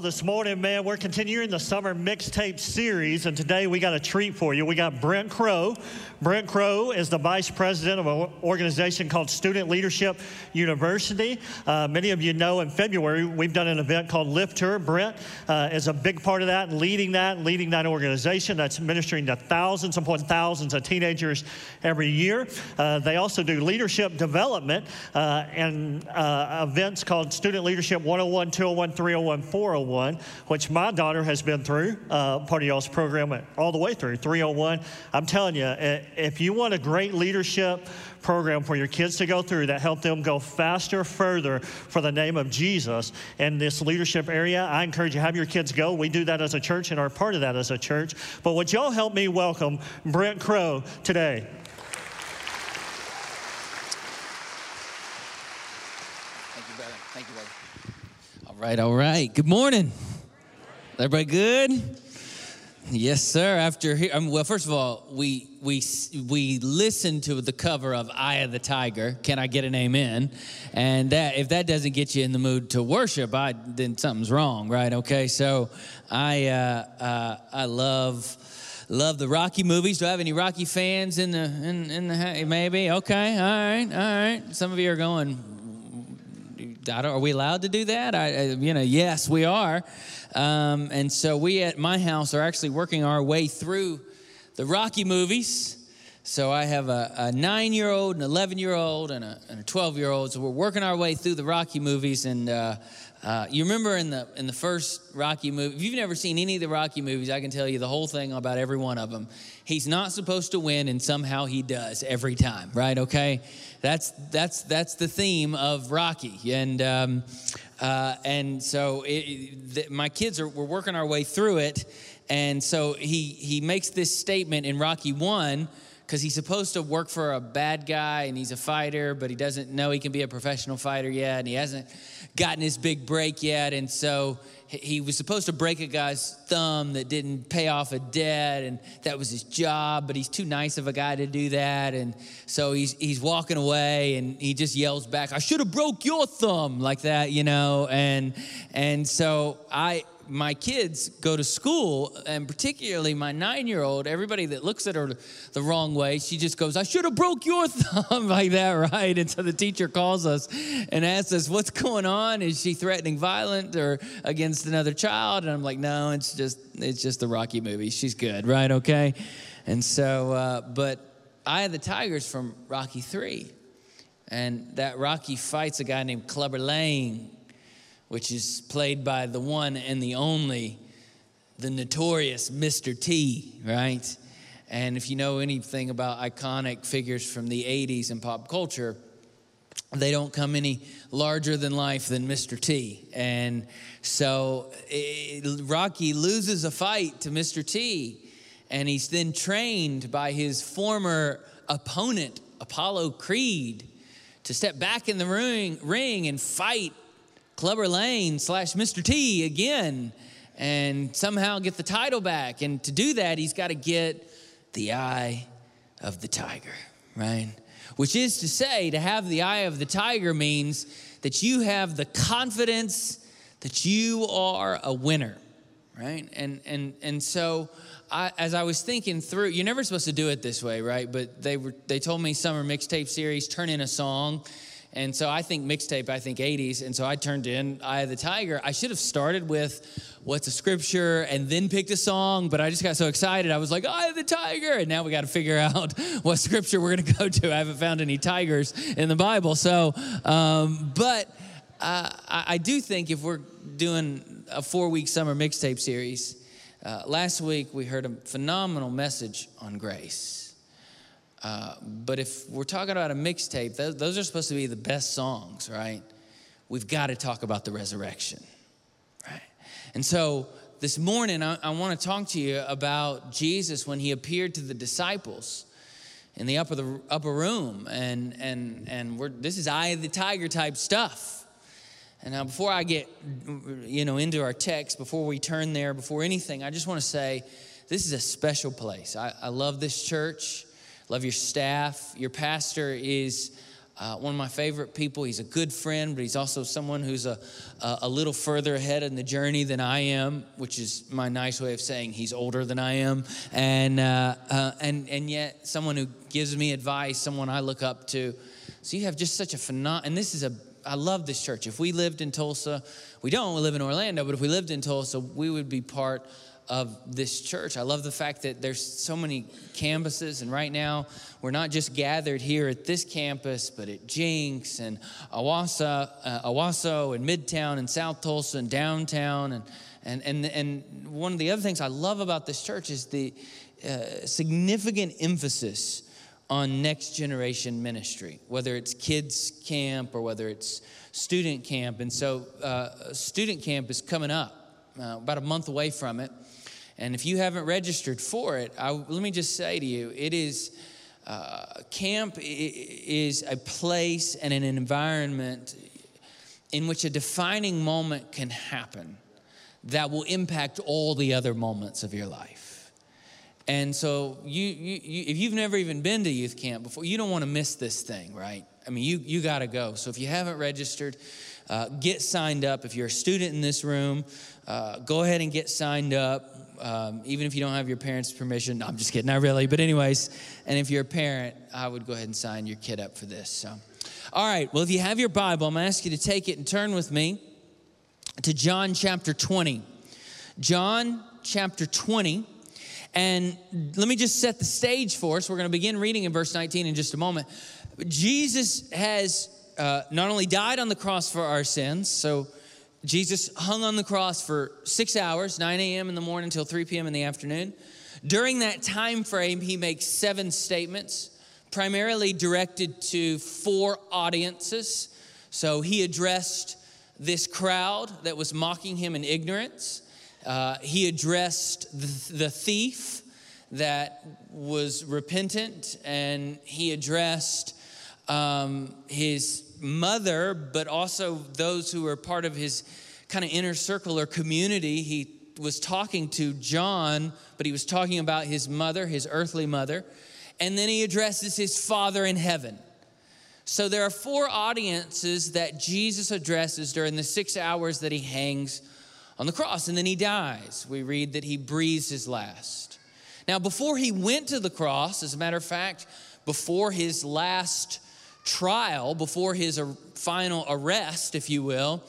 Well, this morning, man, we're continuing the summer mixtape series, and today we got a treat for you. We got Brent Crowe. Brent Crowe is the vice president of an organization called Student Leadership University. Uh, many of you know in February we've done an event called Lift Tour. Brent uh, is a big part of that, leading that, leading that organization that's ministering to thousands upon thousands of teenagers every year. Uh, they also do leadership development uh, and uh, events called Student Leadership 101, 201, 301, 401, which my daughter has been through, uh, part of y'all's program all the way through 301. I'm telling you, if you want a great leadership program for your kids to go through that help them go faster, further for the name of Jesus in this leadership area, I encourage you have your kids go. We do that as a church and are part of that as a church. But would y'all help me welcome Brent Crowe today? Thank you, brother. Thank you, brother. All right, all right. Good morning. Everybody good? Yes, sir. After here, um, well, first of all, we we we listened to the cover of "Eye of the Tiger." Can I get an amen? And that if that doesn't get you in the mood to worship, I then something's wrong, right? Okay, so I uh, uh, I love love the Rocky movies. Do I have any Rocky fans in the in in the maybe? Okay, all right, all right. Some of you are going. Are we allowed to do that? I, you know, yes, we are. Um, and so we at my house are actually working our way through the Rocky movies. So I have a, a nine year old, an 11 year old, and a 12 year old. So we're working our way through the Rocky movies. And uh, uh, you remember in the, in the first Rocky movie, if you've never seen any of the Rocky movies, I can tell you the whole thing about every one of them. He's not supposed to win, and somehow he does every time, right? Okay? That's, that's, that's the theme of Rocky. And um, uh, and so it, the, my kids are we're working our way through it, and so he he makes this statement in Rocky One because he's supposed to work for a bad guy and he's a fighter, but he doesn't know he can be a professional fighter yet, and he hasn't gotten his big break yet, and so he was supposed to break a guy's thumb that didn't pay off a debt and that was his job but he's too nice of a guy to do that. And so he's he's walking away and he just yells back i should have broke your thumb like that you know? And and so i my kids go to school, and particularly my nine year old, everybody that looks at her the wrong way, she just goes, I should have broke your thumb like that, right? And so the teacher calls us and asks us, What's going on? Is she threatening violence or against another child? And I'm like, No, it's just it's just the Rocky movie. She's good, right? Okay. And so, uh, but Eye of the Tiger's from Rocky 3. And that Rocky fights a guy named Clubber Lang which is played by the one and the only, the notorious Mr. T, right? And if you know anything about iconic figures from the 80s and pop culture, they don't come any larger than life than Mr. T. And so it, Rocky loses a fight to Mr. T, and he's then trained by his former opponent, Apollo Creed, to step back in the ring, ring and fight Clubber Lang slash Mr. T again and somehow get the title back. And to do that, he's got to get the eye of the tiger, right? Which is to say, to have the eye of the tiger means that you have the confidence that you are a winner, right? And and and so I, as I was thinking through, you're never supposed to do it this way, right? But they were they told me summer mixtape series, turn in a song and so I think mixtape, I think 80s. And so I turned in Eye of the Tiger. I should have started with what's a scripture and then picked a song, but I just got so excited. I was like, Eye of the Tiger. And now we got to figure out what scripture we're going to go to. I haven't found any tigers in the Bible. So, um, but uh, I, do think if we're doing a four week summer mixtape series, uh, last week we heard a phenomenal message on grace. Uh, but if we're talking about a mixtape, those, those are supposed to be the best songs, right? We've got to talk about the resurrection, right? And so this morning, I, I want to talk to you about Jesus when he appeared to the disciples in the upper, the upper room. And, and, and we're, this is eye of the tiger type stuff. And now, before I get you know, into our text, before we turn there, before anything, I just want to say this is a special place. I, I love this church love your staff. Your pastor is uh, one of my favorite people. He's a good friend, but he's also someone who's a, a, a little further ahead in the journey than I am, which is my nice way of saying he's older than I am. And, uh, uh, and, and yet, someone who gives me advice, someone I look up to. So you have just such a phenomenal, and this is a, I love this church. If we lived in Tulsa, we don't, we live in Orlando, but if we lived in Tulsa, we would be part of this church. I love the fact that there's so many campuses, and right now we're not just gathered here at this campus, but at Jenks and Owasso, uh, Owasso and Midtown and South Tulsa and downtown. And, and, and, and one of the other things I love about this church is the uh, significant emphasis on next generation ministry, whether it's kids camp or whether it's student camp. And so, uh, student camp is coming up. Uh, about a month away from it. And if you haven't registered for it, I, let me just say to you, it is uh, camp is a place and an environment in which a defining moment can happen that will impact all the other moments of your life. And so, you, you, you, if you've never even been to youth camp before, you don't want to miss this thing, right? I mean, you, you got to go. So, if you haven't registered, uh, get signed up. If you're a student in this room, uh, go ahead and get signed up um, even if you don't have your parents' permission. No, I'm just kidding, not really. But, anyways, and if you're a parent, I would go ahead and sign your kid up for this. So, all right, well, if you have your Bible, I'm going to ask you to take it and turn with me to John chapter 20. John chapter 20. And let me just set the stage for us. We're going to begin reading in verse 19 in just a moment. Jesus has uh, not only died on the cross for our sins, so Jesus hung on the cross for six hours, 9 a.m. in the morning until 3 p.m. in the afternoon. During that time frame, he makes seven statements, primarily directed to four audiences. So he addressed this crowd that was mocking him in ignorance. Uh, he addressed the, the thief that was repentant, and he addressed um, his mother, but also those who were part of his kind of inner circle or community. He was talking to John, but he was talking about his mother, his earthly mother. And then he addresses his father in heaven. So there are four audiences that Jesus addresses during the six hours that he hangs on the cross and then he dies. We read that he breathes his last. Now, before he went to the cross, as a matter of fact, before his last trial, before his final arrest, if you will,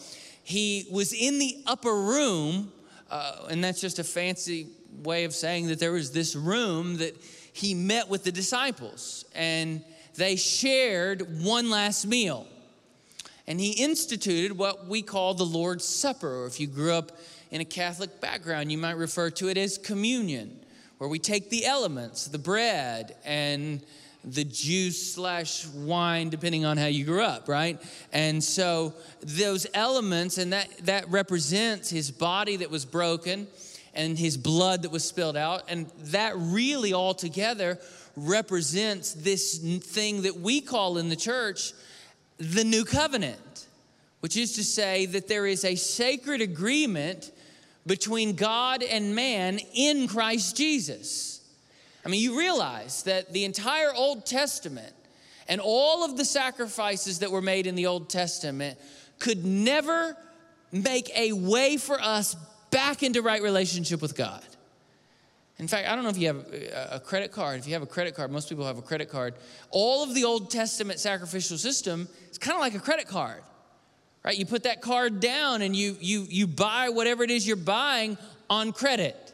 he was in the upper room, uh, and that's just a fancy way of saying that there was this room that he met with the disciples, and they shared one last meal. And he instituted what we call the Lord's Supper, or if you grew up in a Catholic background, you might refer to it as communion, where we take the elements, the bread, and the juice slash wine, depending on how you grew up, right? And so those elements, and that, that represents his body that was broken and his blood that was spilled out. And that really altogether represents this thing that we call in the church the new covenant, which is to say that there is a sacred agreement between God and man in Christ Jesus. I mean, you realize that the entire Old Testament and all of the sacrifices that were made in the Old Testament could never make a way for us back into right relationship with God. In fact, I don't know if you have a credit card. If you have a credit card, most people have a credit card. All of the Old Testament sacrificial system is kind of like a credit card, right? You put that card down and you you you buy whatever it is you're buying on credit,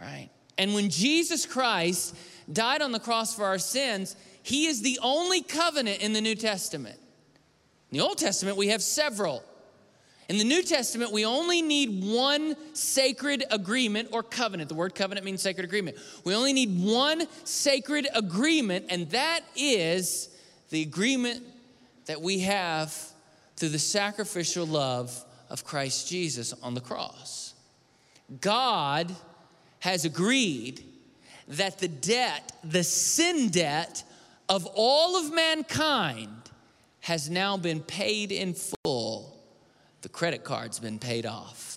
right? And when Jesus Christ died on the cross for our sins, he is the only covenant in the New Testament. In the Old Testament, we have several. In the New Testament, we only need one sacred agreement or covenant. The word covenant means sacred agreement. We only need one sacred agreement, and that is the agreement that we have through the sacrificial love of Christ Jesus on the cross. God has agreed that the debt, the sin debt of all of mankind, has now been paid in full. The credit card's been paid off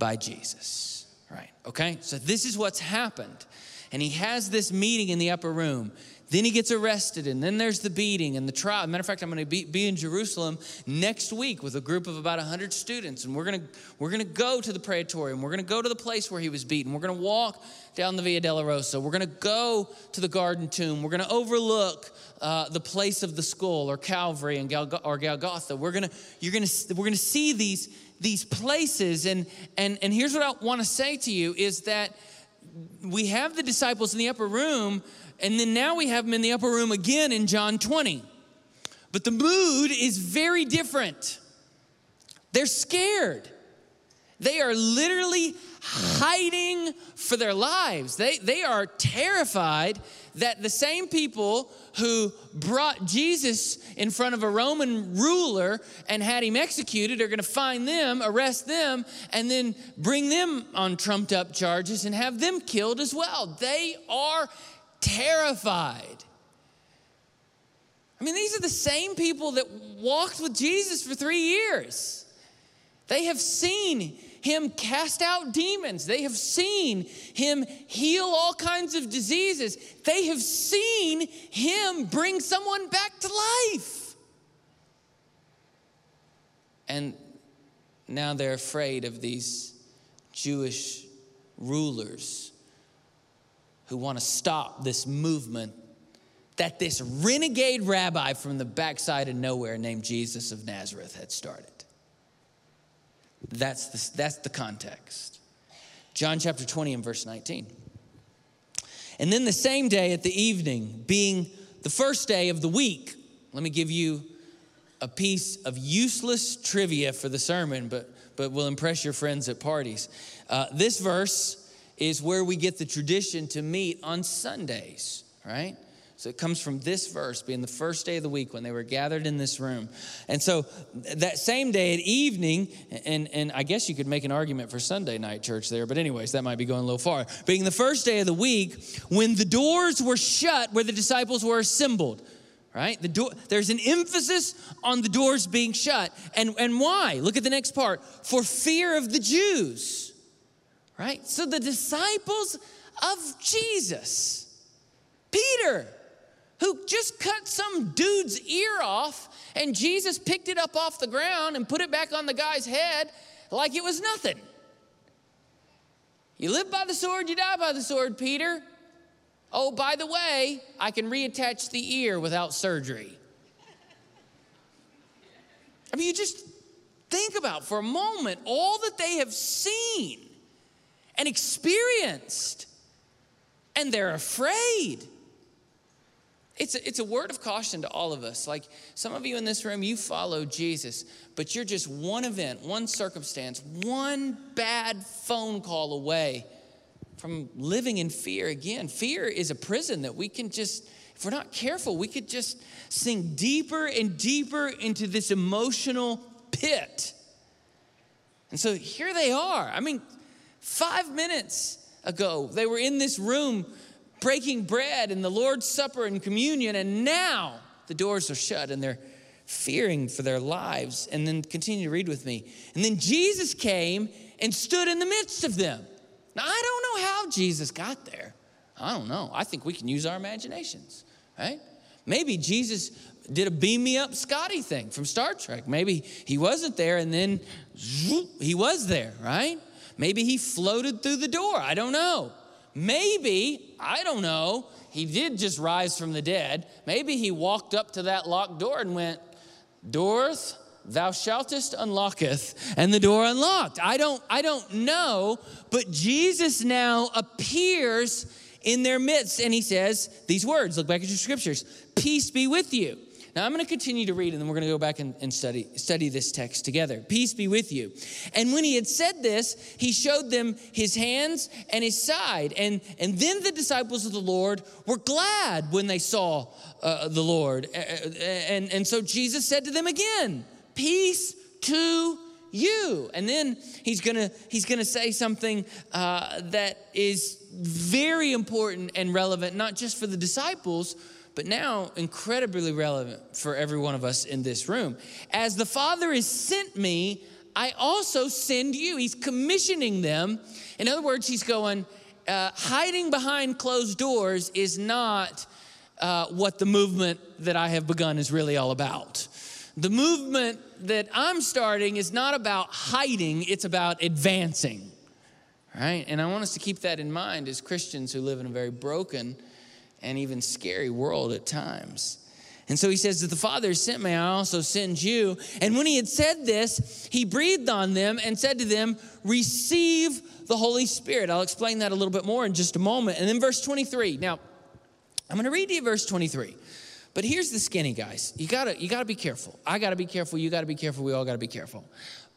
by Jesus. Right, okay? So this is what's happened. and he has this meeting in the upper room. Then he gets arrested, and then there's the beating and the trial. Matter of fact, I'm going to be, be in Jerusalem next week with a group of about 100 students, and we're going to we're going to go to the praetorium. We're going to go to the place where he was beaten. We're going to walk down the Via Dolorosa. We're going to go to the Garden Tomb. We're going to overlook uh, the place of the skull, or Calvary, and Gal- or Golgotha. We're going to you're going to we're going to see these these places, and and and here's what I want to say to you is that we have the disciples in the upper room and then now we have them in the upper room again in John 20. But the mood is very different. They're scared. They are literally hiding for their lives. They, they are terrified that the same people who brought Jesus in front of a Roman ruler and had him executed are going to find them, arrest them, and then bring them on trumped up charges and have them killed as well. They are terrified. I mean, these are the same people that walked with Jesus for three years. They have seen him cast out demons. They have seen him heal all kinds of diseases. They have seen him bring someone back to life. And now they're afraid of these Jewish rulers who want to stop this movement that this renegade rabbi from the backside of nowhere named Jesus of Nazareth had started. That's the, that's the context. John chapter 20 and verse 19. And then the same day at the evening, being the first day of the week, let me give you a piece of useless trivia for the sermon, but, but will impress your friends at parties. Uh, this verse is where we get the tradition to meet on Sundays, right? So it comes from this verse being the first day of the week when they were gathered in this room. And so that same day at evening, and, and I guess you could make an argument for Sunday night church there, but anyways, that might be going a little far. Being the first day of the week, when the doors were shut where the disciples were assembled, right? The door, there's an emphasis on the doors being shut. And, and why? Look at the next part. For fear of the Jews right? So the disciples of Jesus, Peter, who just cut some dude's ear off, and Jesus picked it up off the ground and put it back on the guy's head like it was nothing. You live by the sword, you die by the sword, Peter. Oh, by the way, I can reattach the ear without surgery. I mean, you just think about for a moment all that they have seen and experienced, and they're afraid. It's a, it's a word of caution to all of us. Like some of you in this room, you follow Jesus, but you're just one event, one circumstance, one bad phone call away from living in fear again. Fear is a prison that we can just, if we're not careful, we could just sink deeper and deeper into this emotional pit. And so here they are. I mean, Five minutes ago, they were in this room breaking bread and the Lord's Supper and communion, and now the doors are shut and they're fearing for their lives. And then continue to read with me. And then Jesus came and stood in the midst of them. Now, I don't know how Jesus got there. I don't know. I think we can use our imaginations, right? Maybe Jesus did a beam me up Scotty thing from Star Trek. Maybe he wasn't there and then he was there, right? Maybe he floated through the door. I don't know. Maybe, I don't know, he did just rise from the dead. Maybe he walked up to that locked door and went, Doors, thou shaltest unlocketh, and the door unlocked. I don't, I don't know, but Jesus now appears in their midst and he says these words. Look back at your scriptures. Peace be with you. Now I'm going to continue to read and then we're going to go back and, and, study, study this text together. Peace be with you. And when he had said this, he showed them his hands and his side. And, and then the disciples of the Lord were glad when they saw uh, the Lord. And, and so Jesus said to them again, Peace to you. And then he's gonna he's gonna say something uh, that is very important and relevant, not just for the disciples, but now incredibly relevant for every one of us in this room. As the Father has sent me, I also send you. He's commissioning them. In other words, he's going, uh, hiding behind closed doors is not uh, what the movement that I have begun is really all about. The movement that I'm starting is not about hiding, it's about advancing. Right? And I want us to keep that in mind as Christians who live in a very broken and even scary world at times. And so he says that the Father sent me, I also send you. And when he had said this, he breathed on them and said to them, Receive the Holy Spirit. I'll explain that a little bit more in just a moment. And then verse 23. Now, I'm going to read to you verse 23. But here's the skinny, guys. You gotta, you gotta be careful. I gotta be careful. You gotta be careful. We all gotta be careful.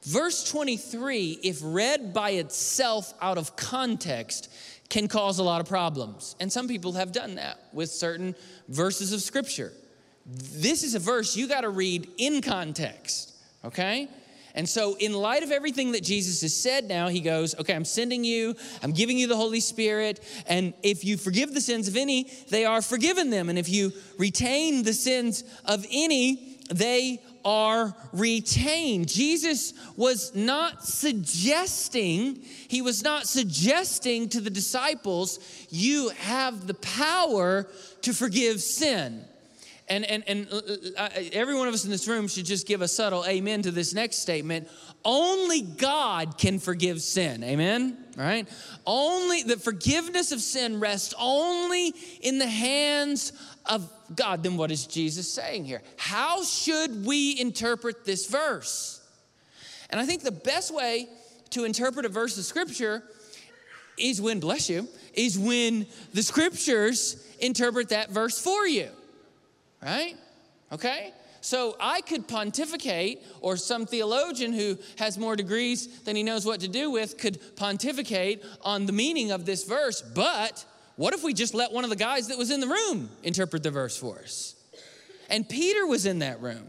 Verse 23, if read by itself out of context, can cause a lot of problems. And some people have done that with certain verses of scripture. This is a verse you got to read in context, okay? And so, in light of everything that Jesus has said now, he goes, Okay, I'm sending you, I'm giving you the Holy Spirit, and if you forgive the sins of any, they are forgiven them. And if you retain the sins of any, they are retained. Jesus was not suggesting, he was not suggesting to the disciples, you have the power to forgive sin. And, and, and uh, uh, every one of us in this room should just give a subtle amen to this next statement. Only God can forgive sin. Amen? Right? Only the forgiveness of sin rests only in the hands of God. Then what is Jesus saying here? How should we interpret this verse? And I think the best way to interpret a verse of scripture is when, bless you, is when the scriptures interpret that verse for you right? Okay? So I could pontificate, or some theologian who has more degrees than he knows what to do with could pontificate on the meaning of this verse. But what if we just let one of the guys that was in the room interpret the verse for us? And Peter was in that room.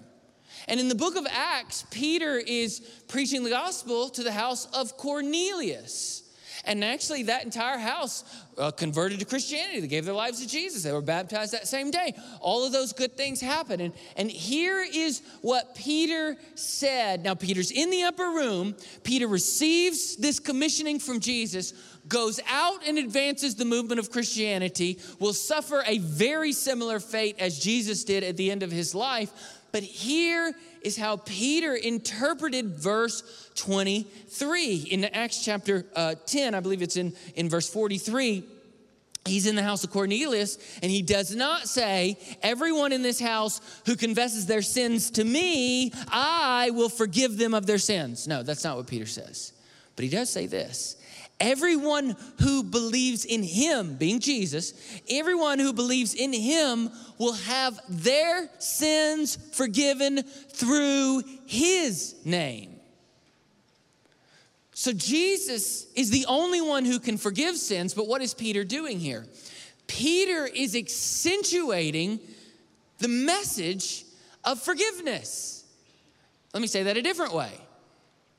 And in the book of Acts, Peter is preaching the gospel to the house of Cornelius. And actually, that entire house uh, converted to Christianity. They gave their lives to Jesus. They were baptized that same day. All of those good things happened. And, and here is what Peter said. Now, Peter's in the upper room. Peter receives this commissioning from Jesus, goes out and advances the movement of Christianity, will suffer a very similar fate as Jesus did at the end of his life. But here is how Peter interpreted verse 23. In Acts chapter uh, 10, I believe it's in, in verse 43. He's in the house of Cornelius, and he does not say, Everyone in this house who confesses their sins to me, I will forgive them of their sins. No, that's not what Peter says. But he does say this Everyone who believes in him, being Jesus, everyone who believes in him will have their sins forgiven through his name. So Jesus is the only one who can forgive sins, but what is Peter doing here? Peter is accentuating the message of forgiveness. Let me say that a different way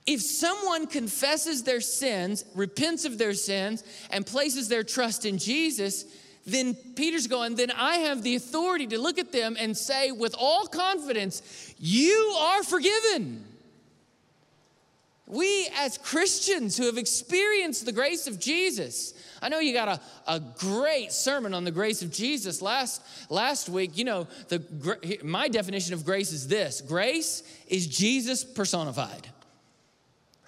if someone confesses their sins, repents of their sins, and places their trust in Jesus, then Peter's going, then I have the authority to look at them and say with all confidence, You are forgiven. We, as Christians who have experienced the grace of Jesus, I know you got a, a great sermon on the grace of Jesus last, last week. You know, the, my definition of grace is this grace is Jesus personified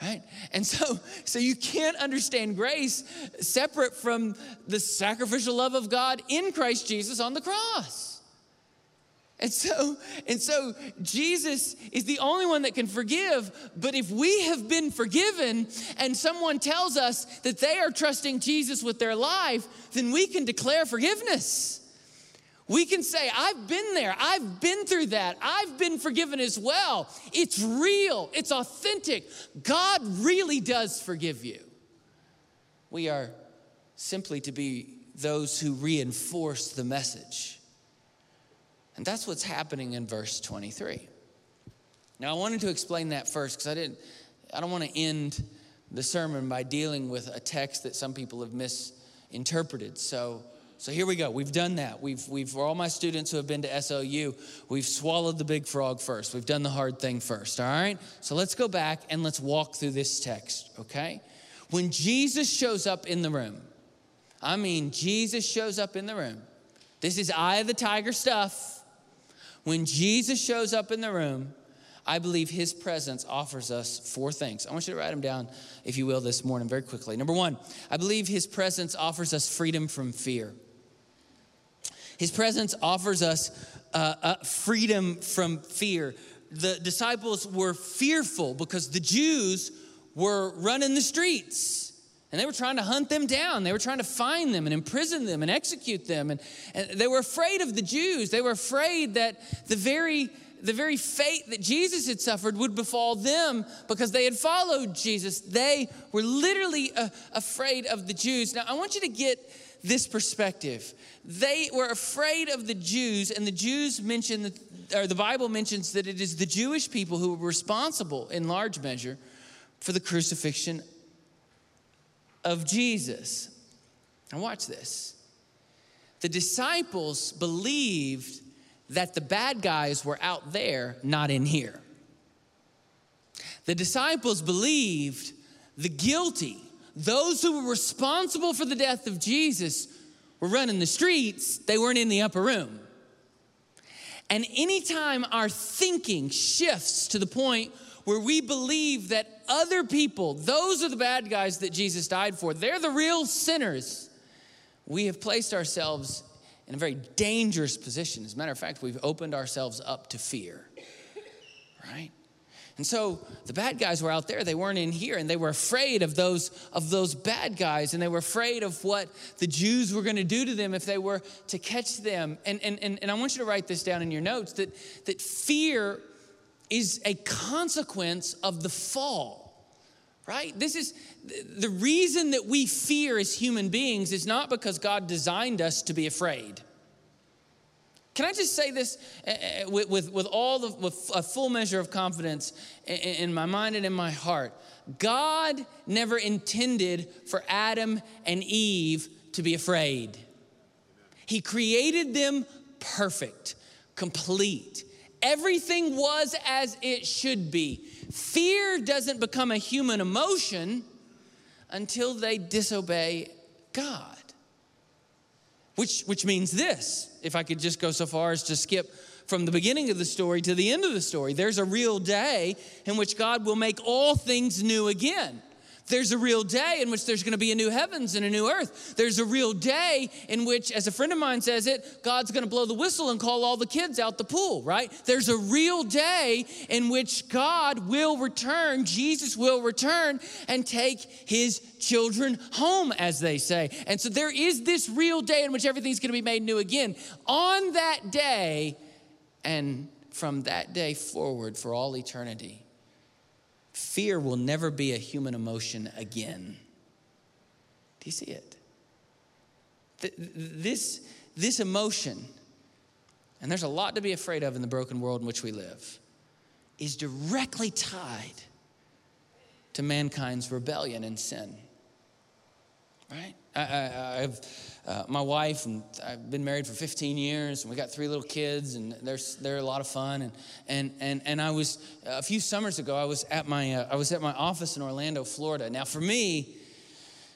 right? And so so you can't understand grace separate from the sacrificial love of god in christ jesus on the cross. And so and so jesus is the only one that can forgive but if we have been forgiven and someone tells us that they are trusting jesus with their life then we can declare forgiveness we can say, I've been there, I've been through that, I've been forgiven as well. It's real, it's authentic. God really does forgive you. We are simply to be those who reinforce the message. And that's what's happening in verse 23. Now, I wanted to explain that first because I didn't, I don't want to end the sermon by dealing with a text that some people have misinterpreted. So, so here we go. We've done that. We've, we've, for all my students who have been to SLU, we've swallowed the big frog first. We've done the hard thing first, all right? So let's go back and let's walk through this text, okay? When Jesus shows up in the room, I mean, Jesus shows up in the room. This is eye of the tiger stuff. When Jesus shows up in the room, I believe his presence offers us four things. I want you to write them down, if you will, this morning very quickly. Number one, I believe his presence offers us freedom from fear. His presence offers us uh, uh, freedom from fear. The disciples were fearful because the Jews were running the streets. And they were trying to hunt them down. They were trying to find them and imprison them and execute them. And, and they were afraid of the Jews. They were afraid that the very the very fate that Jesus had suffered would befall them because they had followed Jesus. They were literally uh, afraid of the Jews. Now, I want you to get this perspective. They were afraid of the Jews, and the Jews mention or the Bible mentions that it is the Jewish people who were responsible in large measure for the crucifixion of Jesus. Now, watch this. The disciples believed that the bad guys were out there, not in here. The disciples believed the guilty, those who were responsible for the death of Jesus, were running the streets, they weren't in the upper room. And anytime our thinking shifts to the point where we believe that other people, those are the bad guys that Jesus died for, they're the real sinners, we have placed ourselves in a very dangerous position. As a matter of fact, we've opened ourselves up to fear, right? And so the bad guys were out there, they weren't in here, and they were afraid of those, of those bad guys, and they were afraid of what the Jews were gonna do to them if they were to catch them. And, and, and, and I want you to write this down in your notes that, that fear is a consequence of the fall right? This is the reason that we fear as human beings is not because God designed us to be afraid. Can I just say this eh, eh, with, with, with all the, with a full measure of confidence in my mind and in my heart? God never intended for Adam and Eve to be afraid. He created them perfect, complete. Everything was as it should be. Fear doesn't become a human emotion until they disobey God. Which, which means this, if I could just go so far as to skip from the beginning of the story to the end of the story, there's a real day in which God will make all things new again. There's a real day in which there's going to be a new heavens and a new earth. There's a real day in which, as a friend of mine says it, God's going to blow the whistle and call all the kids out the pool, right? There's a real day in which God will return, Jesus will return and take his children home, as they say. And so there is this real day in which everything's going to be made new again. On that day, and from that day forward for all eternity, fear will never be a human emotion again. Do you see it? This, this emotion, and there's a lot to be afraid of in the broken world in which we live, is directly tied to mankind's rebellion and sin. Right? I, have uh, my wife and I've been married for 15 years, and we got three little kids, and they're they're a lot of fun. And and and and I was a few summers ago. I was at my uh, I was at my office in Orlando, Florida. Now, for me,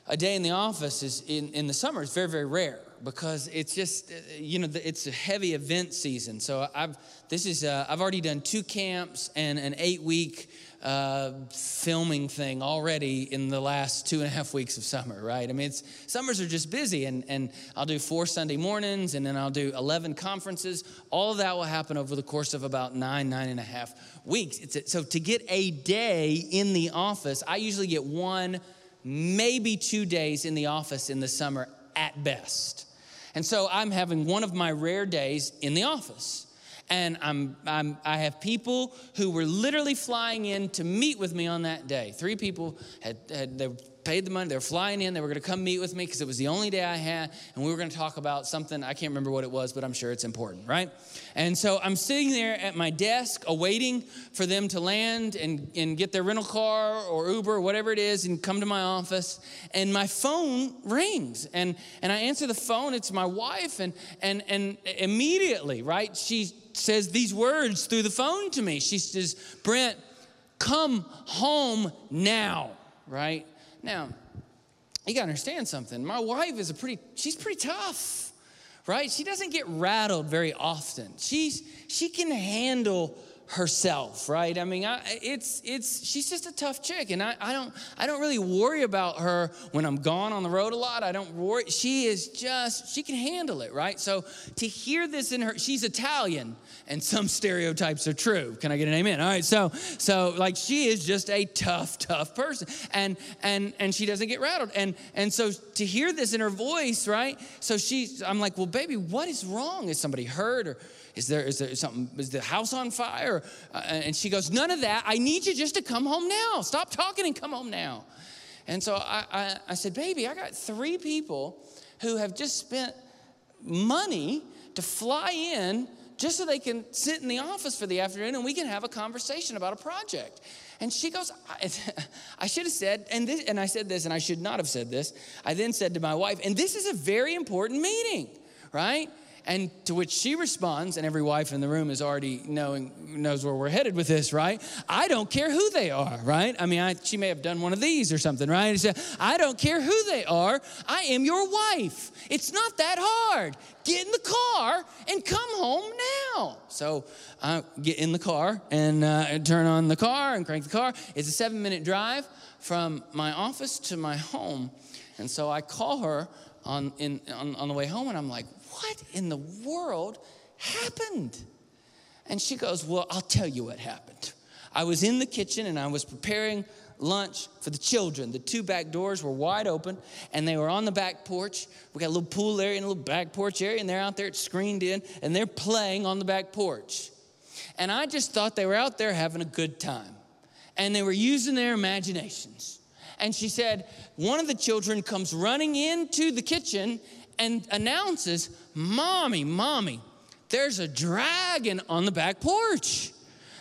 a day in the office is in in the summer is very very rare because it's just uh, you know it's a heavy event season. So I've this is uh, I've already done two camps and an eight week uh, filming thing already in the last two and a half weeks of summer, right? I mean, it's summers are just busy, and, and I'll do four Sunday mornings, and then I'll do 11 conferences. All of that will happen over the course of about nine, nine and a half weeks. It's so to get a day in the office, I usually get one, maybe two days in the office in the summer at best. And so I'm having one of my rare days in the office and I'm, I'm, i have people who were literally flying in to meet with me on that day. Three people had, had they paid the money, they were flying in, they were going to come meet with me because it was the only day I had, and we were going to talk about something. I can't remember what it was, but I'm sure it's important, right? And so I'm sitting there at my desk awaiting for them to land and, and get their rental car or Uber or whatever it is and come to my office. And my phone rings, and, and I answer the phone. It's my wife, and, and, and immediately, right, she says these words through the phone to me. She says, Brent, come home now, right? Now, you gotta understand something. My wife is a pretty, she's pretty tough, right? She doesn't get rattled very often. She's, she can handle herself, right? I mean, I, it's it's she's just a tough chick, and I, I don't I don't really worry about her when I'm gone on the road a lot. I don't worry. She is just she can handle it, right? So to hear this in her, she's Italian, and some stereotypes are true. Can I get an amen? All right, so so like she is just a tough, tough person, and and and she doesn't get rattled, and and so to hear this in her voice, right? So she's I'm like, well, baby, what is wrong? Is somebody hurt or is there, is there something, is the house on fire? Uh, and she goes, None of that. I need you just to come home now. Stop talking and come home now. And so I, I, I said, Baby, I got three people who have just spent money to fly in just so they can sit in the office for the afternoon and we can have a conversation about a project. And she goes, I, I should have said, and, this, and I said this, and I should not have said this. I then said to my wife, and this is a very important meeting, right? And to which she responds, and every wife in the room is already knowing knows where we're headed with this, right? I don't care who they are, right? I mean, I, she may have done one of these or something, right? She said, I don't care who they are. I am your wife. It's not that hard. Get in the car and come home now. So I get in the car and uh, turn on the car and crank the car. It's a seven minute drive from my office to my home. And so I call her on, in, on, on the way home and I'm like, what in the world happened? And she goes, Well, I'll tell you what happened. I was in the kitchen and I was preparing lunch for the children. The two back doors were wide open and they were on the back porch. We got a little pool area and a little back porch area, and they're out there, it's screened in, and they're playing on the back porch. And I just thought they were out there having a good time. And they were using their imaginations. And she said, one of the children comes running into the kitchen and announces, Mommy, Mommy, there's a dragon on the back porch.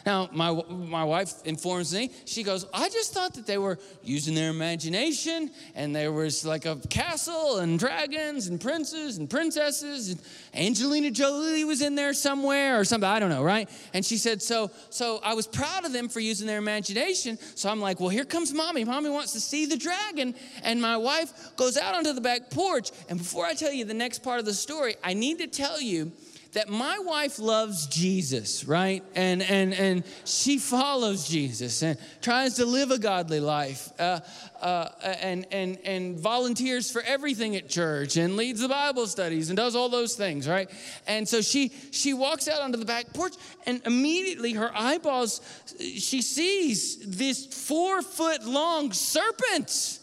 Now, my, my wife informs me, she goes, I just thought that they were using their imagination and there was like a castle and dragons and princes and princesses and Angelina Jolie was in there somewhere or something, I don't know, right? And she said, so, so I was proud of them for using their imagination. So I'm like, well, here comes mommy. Mommy wants to see the dragon. And my wife goes out onto the back porch. And before I tell you the next part of the story, I need to tell you that my wife loves Jesus, right? And and and she follows Jesus and tries to live a godly life, uh, uh, and and and volunteers for everything at church and leads the Bible studies and does all those things, right? And so she she walks out onto the back porch, and immediately her eyeballs, she sees this four foot long serpent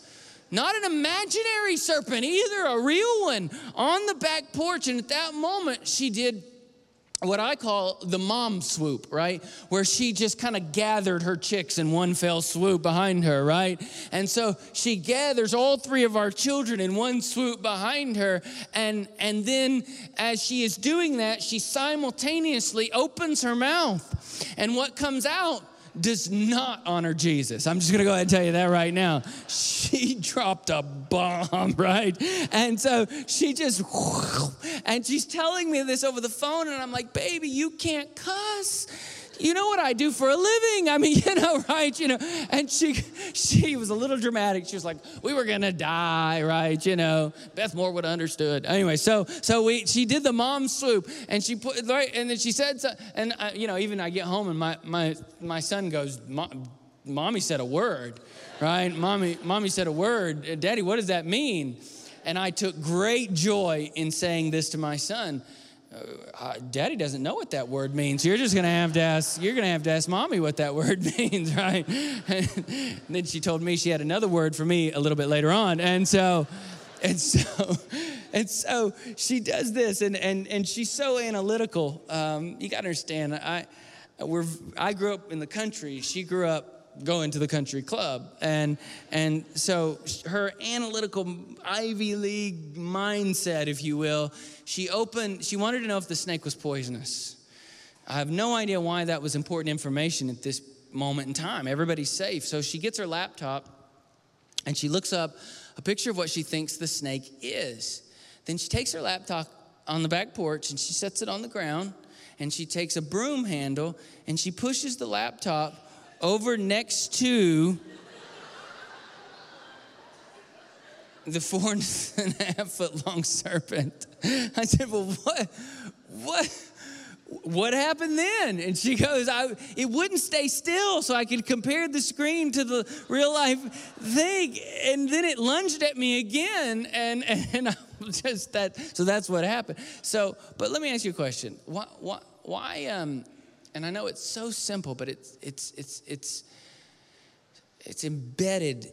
not an imaginary serpent either, a real one on the back porch. And at that moment, she did what I call the mom swoop, right? Where she just kind of gathered her chicks in one fell swoop behind her, right? And so she gathers all three of our children in one swoop behind her. And, and then as she is doing that, she simultaneously opens her mouth. And what comes out does not honor Jesus. I'm just gonna go ahead and tell you that right now. She dropped a bomb, right? And so she just, and she's telling me this over the phone, and I'm like, baby, you can't cuss you know what I do for a living. I mean, you know, right? You know, and she she was a little dramatic. She was like, we were gonna die, right? You know, Beth Moore would have understood. Anyway, so so we she did the mom swoop, and she put right, and then she said, and I, you know, even I get home and my my my son goes, mommy said a word, right? Mommy mommy said a word. Daddy, what does that mean? And I took great joy in saying this to my son uh, daddy doesn't know what that word means. You're just gonna have to ask. You're gonna have to ask mommy what that word means, right? and then she told me she had another word for me a little bit later on, and so, and so, and so she does this, and and and she's so analytical. Um, you gotta understand. I, we're I grew up in the country. She grew up going to the country club. And and so her analytical ivy league mindset if you will she opened she wanted to know if the snake was poisonous. I have no idea why that was important information at this moment in time. Everybody's safe. So she gets her laptop and she looks up a picture of what she thinks the snake is. Then she takes her laptop on the back porch and she sets it on the ground and she takes a broom handle and she pushes the laptop over next to the four and a half foot long serpent. I said, Well, what? What? What happened then? And she goes, I, it wouldn't stay still, so I could compare the screen to the real life thing. And then it lunged at me again, and, and I just that. So that's what happened. So, but let me ask you a question. Why, why, why um, and I know it's so simple, but it's, it's, it's, it's, it's embedded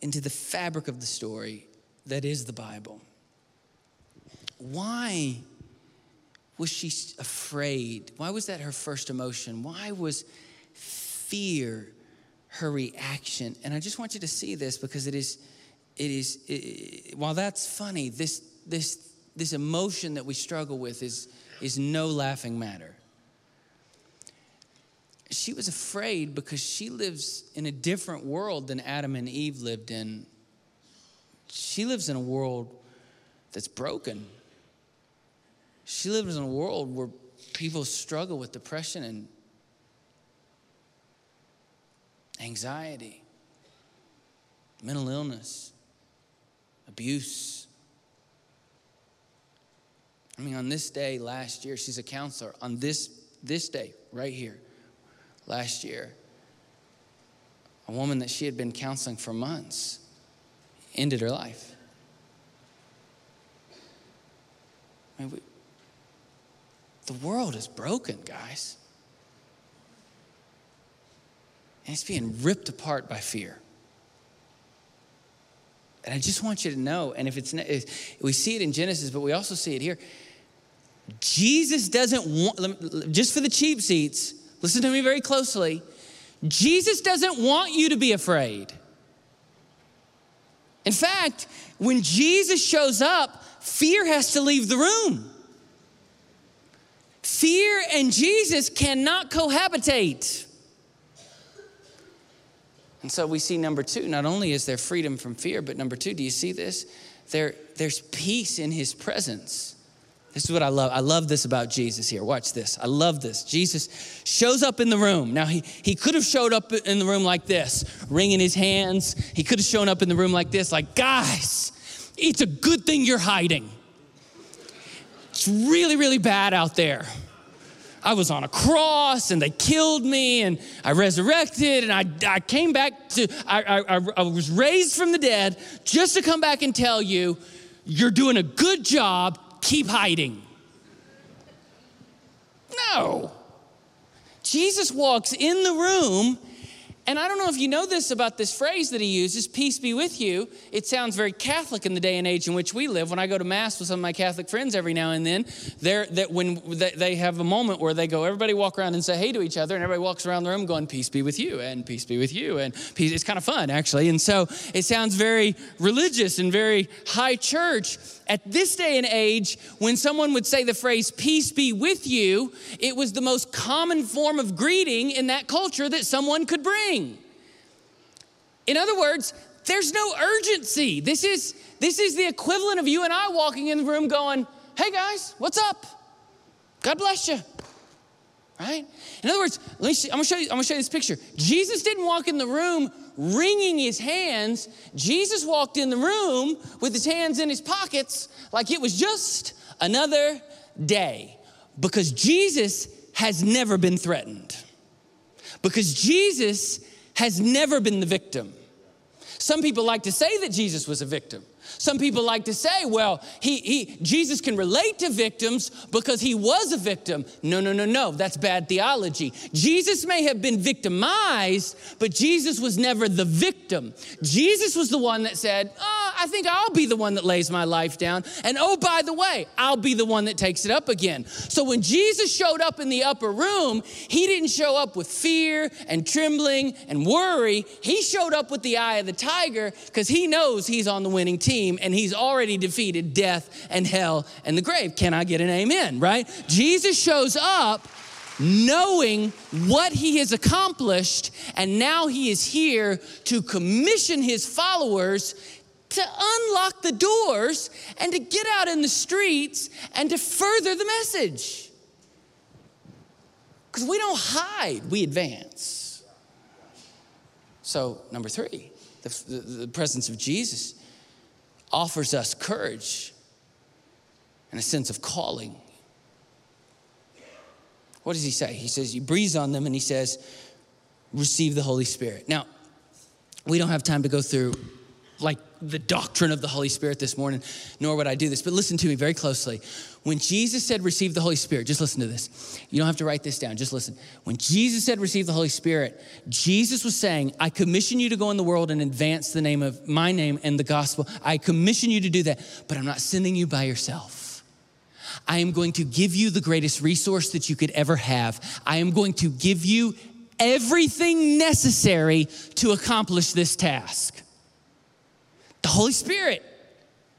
into the fabric of the story that is the Bible. Why was she afraid? Why was that her first emotion? Why was fear her reaction? And I just want you to see this because it is, it is, it, while that's funny, this, this, this emotion that we struggle with is, is no laughing matter. She was afraid because she lives in a different world than Adam and Eve lived in. She lives in a world that's broken she lives in a world where people struggle with depression and anxiety, mental illness, abuse. I mean, on this day last year, she's a counselor. On this, this day, right here, last year, a woman that she had been counseling for months ended her life. I mean, we, the world is broken, guys. And it's being ripped apart by fear. And I just want you to know, and if it's if we see it in Genesis, but we also see it here. Jesus doesn't want, just for the cheap seats, listen to me very closely. Jesus doesn't want you to be afraid. In fact, when Jesus shows up, fear has to leave the room. Fear and Jesus cannot cohabitate. And so we see number two, not only is there freedom from fear, but number two, do you see this? There, there's peace in his presence. This is what I love. I love this about Jesus here. Watch this. I love this. Jesus shows up in the room. Now, he, he could have showed up in the room like this, wringing his hands. He could have shown up in the room like this, like, guys, it's a good thing you're hiding. It's really, really bad out there. I was on a cross and they killed me and I resurrected and I, I came back to, I, I, I was raised from the dead just to come back and tell you, you're doing a good job, keep hiding. No. Jesus walks in the room and I don't know if you know this about this phrase that he uses, peace be with you. It sounds very Catholic in the day and age in which we live. When I go to Mass with some of my Catholic friends every now and then, they're, that when they have a moment where they go, everybody walk around and say hey to each other, and everybody walks around the room going, peace be with you, and peace be with you. And peace. it's kind of fun, actually. And so it sounds very religious and very high church. At this day and age, when someone would say the phrase, peace be with you, it was the most common form of greeting in that culture that someone could bring. In other words, there's no urgency. This is, this is the equivalent of you and I walking in the room going, hey guys, what's up? God bless you. Right? In other words, let me I'm gonna show you, I'm gonna show you this picture. Jesus didn't walk in the room wringing his hands. Jesus walked in the room with his hands in his pockets like it was just another day because Jesus has never been threatened. Because Jesus has never been the victim. Some people like to say that Jesus was a victim. Some people like to say, well, he, he, Jesus can relate to victims because he was a victim. No, no, no, no. That's bad theology. Jesus may have been victimized, but Jesus was never the victim. Jesus was the one that said, oh, I think I'll be the one that lays my life down. And oh, by the way, I'll be the one that takes it up again. So when Jesus showed up in the upper room, he didn't show up with fear and trembling and worry. He showed up with the eye of the tiger because he knows he's on the winning team team and he's already defeated death and hell and the grave. Can I get an amen, right? Jesus shows up knowing what he has accomplished, and now he is here to commission his followers to unlock the doors and to get out in the streets and to further the message. Because we don't hide, we advance. So, number three, the, the, the presence of Jesus offers us courage and a sense of calling. What does he say? He says, He breathes on them and he says, Receive the Holy Spirit. Now, we don't have time to go through like the doctrine of the Holy Spirit this morning, nor would I do this, but listen to me very closely. When Jesus said, Receive the Holy Spirit, just listen to this. You don't have to write this down, just listen. When Jesus said, Receive the Holy Spirit, Jesus was saying, I commission you to go in the world and advance the name of my name and the gospel. I commission you to do that, but I'm not sending you by yourself. I am going to give you the greatest resource that you could ever have. I am going to give you everything necessary to accomplish this task the Holy Spirit.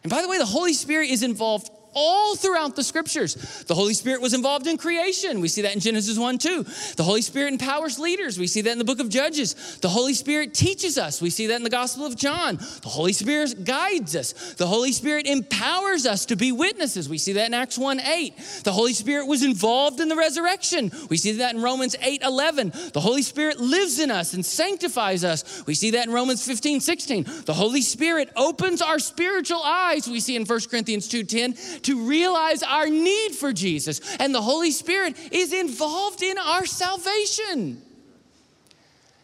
And by the way, the Holy Spirit is involved all throughout the scriptures. The Holy Spirit was involved in creation. We see that in Genesis 1 2. The Holy Spirit empowers leaders. We see that in the book of Judges. The Holy Spirit teaches us. We see that in the Gospel of John. The Holy Spirit guides us. The Holy Spirit empowers us to be witnesses. We see that in Acts 1 8. The Holy Spirit was involved in the resurrection. We see that in Romans 8 11. The Holy Spirit lives in us and sanctifies us. We see that in Romans 15 16. The Holy Spirit opens our spiritual eyes. We see in 1 Corinthians 2 10 to realize our need for Jesus. And the Holy Spirit is involved in our salvation.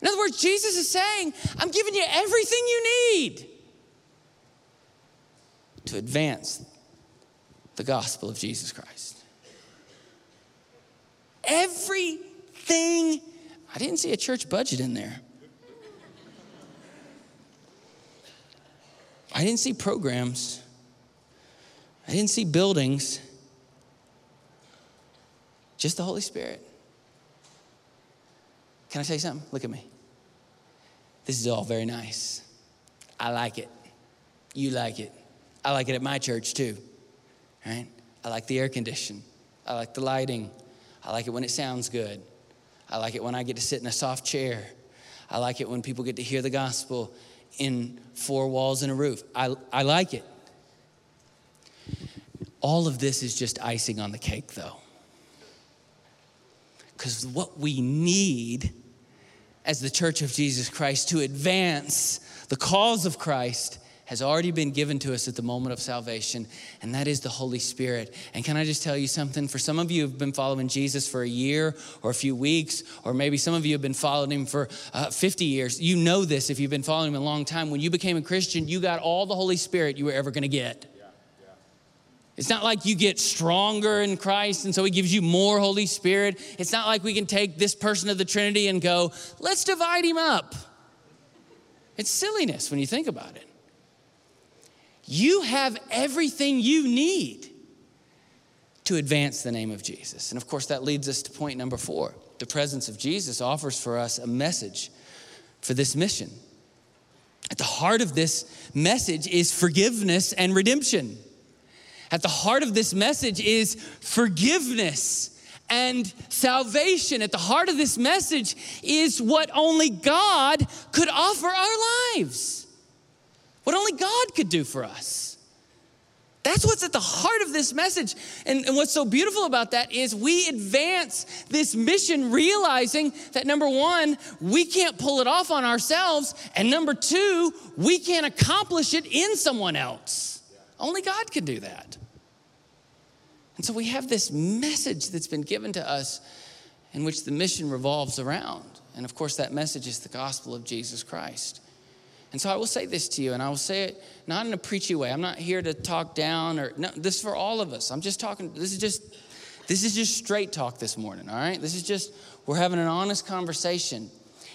In other words, Jesus is saying, I'm giving you everything you need to advance the gospel of Jesus Christ. Everything. I didn't see a church budget in there. I didn't see programs. I didn't see buildings, just the Holy Spirit. Can I tell you something? Look at me. This is all very nice. I like it. You like it. I like it at my church too, right? I like the air condition. I like the lighting. I like it when it sounds good. I like it when I get to sit in a soft chair. I like it when people get to hear the gospel in four walls and a roof. I, I like it. All of this is just icing on the cake, though. Because what we need as the church of Jesus Christ to advance the cause of Christ has already been given to us at the moment of salvation, and that is the Holy Spirit. And can I just tell you something? For some of you who've been following Jesus for a year or a few weeks, or maybe some of you have been following him for uh, 50 years, you know this if you've been following him a long time. When you became a Christian, you got all the Holy Spirit you were ever gonna get. It's not like you get stronger in Christ and so he gives you more Holy Spirit. It's not like we can take this person of the Trinity and go, let's divide him up. It's silliness when you think about it. You have everything you need to advance the name of Jesus. And of course, that leads us to point number four. The presence of Jesus offers for us a message for this mission. At the heart of this message is forgiveness and redemption. At the heart of this message is forgiveness and salvation. At the heart of this message is what only God could offer our lives, what only God could do for us. That's what's at the heart of this message. And, and, what's so beautiful about that is we advance this mission realizing that number one, we can't pull it off on ourselves. And number two, we can't accomplish it in someone else. Only God can do that. And so we have this message that's been given to us in which the mission revolves around. And of course, that message is the gospel of Jesus Christ. And so I will say this to you, and I will say it not in a preachy way. I'm not here to talk down or no, this is for all of us. I'm just talking, this is just this is just straight talk this morning, all right? This is just, we're having an honest conversation.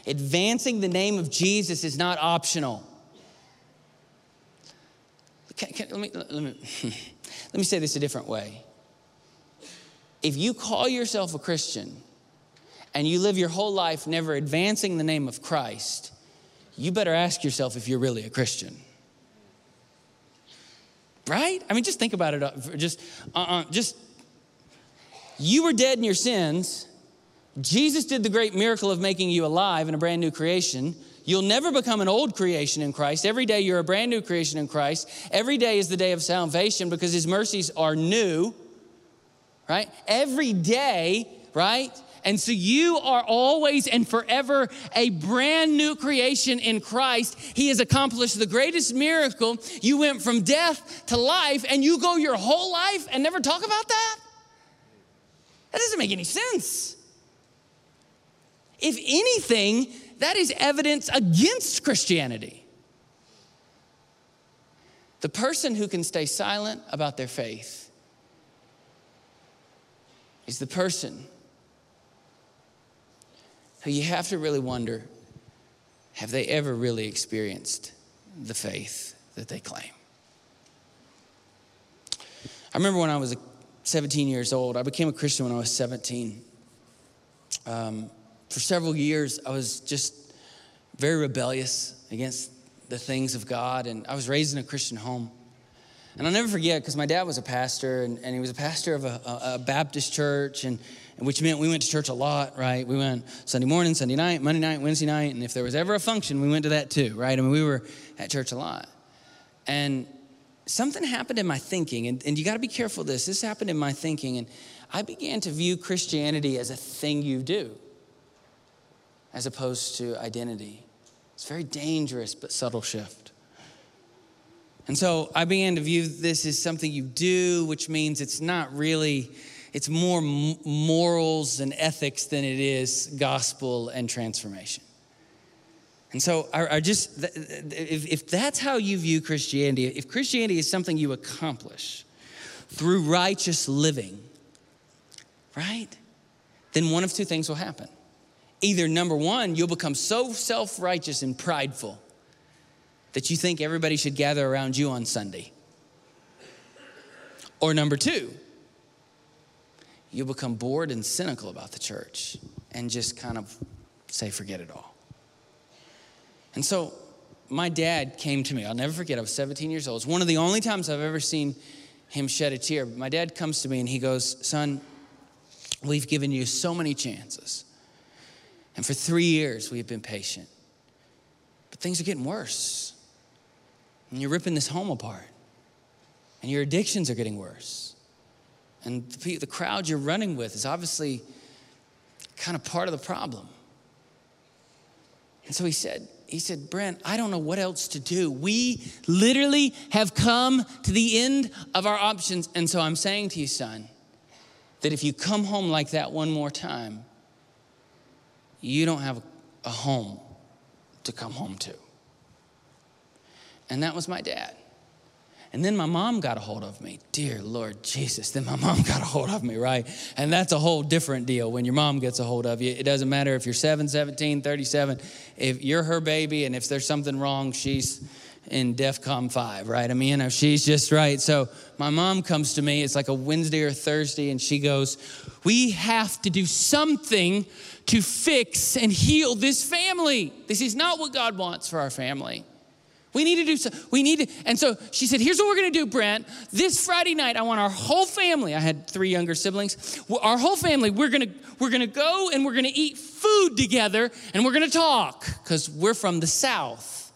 Advancing the name of Jesus is not optional. Can, can, let, me, let, me, let me say this a different way if you call yourself a Christian and you live your whole life never advancing the name of Christ, you better ask yourself if you're really a Christian. Right? I mean, just think about it. Uh, just, uh-uh, just, you were dead in your sins. Jesus did the great miracle of making you alive in a brand new creation. You'll never become an old creation in Christ. Every day you're a brand new creation in Christ. Every day is the day of salvation because his mercies are new right? Every day, right? And so you are always and forever a brand new creation in Christ. He has accomplished the greatest miracle. You went from death to life, and you go your whole life and never talk about that? That doesn't make any sense. If anything, that is evidence against Christianity. The person who can stay silent about their faith is the person who you have to really wonder have they ever really experienced the faith that they claim? I remember when I was 17 years old, I became a Christian when I was 17. Um, for several years, I was just very rebellious against the things of God, and I was raised in a Christian home. And I'll never forget because my dad was a pastor, and, and he was a pastor of a, a, a Baptist church, and, and, which meant we went to church a lot, right? We went Sunday morning, Sunday night, Monday night, Wednesday night, and if there was ever a function, we went to that too, right? I mean, we were at church a lot. And something happened in my thinking, and, and you got to be careful this. This happened in my thinking, and I began to view Christianity as a thing you do, as opposed to identity. It's very dangerous but subtle shift. And so I began to view this as something you do, which means it's not really, it's more morals and ethics than it is gospel and transformation. And so I, I just, if, if that's how you view Christianity, if Christianity is something you accomplish through righteous living, right? Then one of two things will happen either number one, you'll become so self righteous and prideful that you think everybody should gather around you on Sunday. Or number two, you'll become bored and cynical about the church and just kind of say, forget it all. And so my dad came to me. I'll never forget, I was 17 years old. It's one of the only times I've ever seen him shed a tear. My dad comes to me and he goes, Son, we've given you so many chances. And for three years, we've been patient. But things are getting worse. And you're ripping this home apart. And your addictions are getting worse. And the, the crowd you're running with is obviously kind of part of the problem. And so he said, he said, Brent, I don't know what else to do. We literally have come to the end of our options. And so I'm saying to you, son, that if you come home like that one more time, you don't have a home to come home to. And that was my dad. And then my mom got a hold of me. Dear Lord Jesus. Then my mom got a hold of me, right? And that's a whole different deal when your mom gets a hold of you. It doesn't matter if you're 7, 17, 37. If you're her baby and if there's something wrong, she's in DEFCON 5, right? I mean, you know, she's just right. So my mom comes to me, it's like a Wednesday or Thursday, and she goes, We have to do something to fix and heal this family. This is not what God wants for our family. We need to do so. We need to. And so she said, Here's what we're going to do, Brent. This Friday night, I want our whole family. I had three younger siblings. Our whole family, we're going to we're going to go and we're going to eat food together and we're going to talk because we're from the South.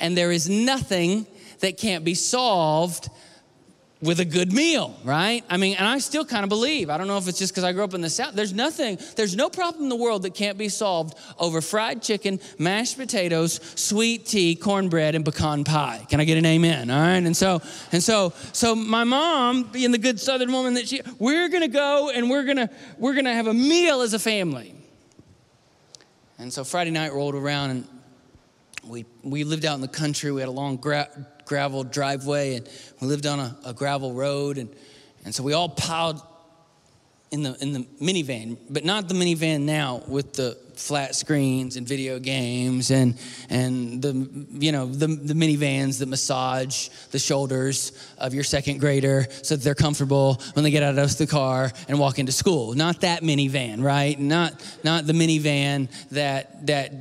And there is nothing that can't be solved with a good meal, right? I mean, and I still kind of believe. I don't know if it's just because I grew up in the South. There's nothing, there's no problem in the world that can't be solved over fried chicken, mashed potatoes, sweet tea, cornbread, and pecan pie. Can I get an amen? All right. And so, and so, so my mom, being the good Southern woman that she, we're gonna go and we're gonna, we're gonna have a meal as a family. And so Friday night rolled around and we, we lived out in the country. We had a long gra- gravel driveway and we lived on a, a, gravel road. And, and so we all piled in the, in the minivan, but not the minivan now with the flat screens and video games and, and the, you know, the, the minivans that massage the shoulders of your second grader so that they're comfortable when they get out of the car and walk into school. Not that minivan, right? Not, not the minivan that, that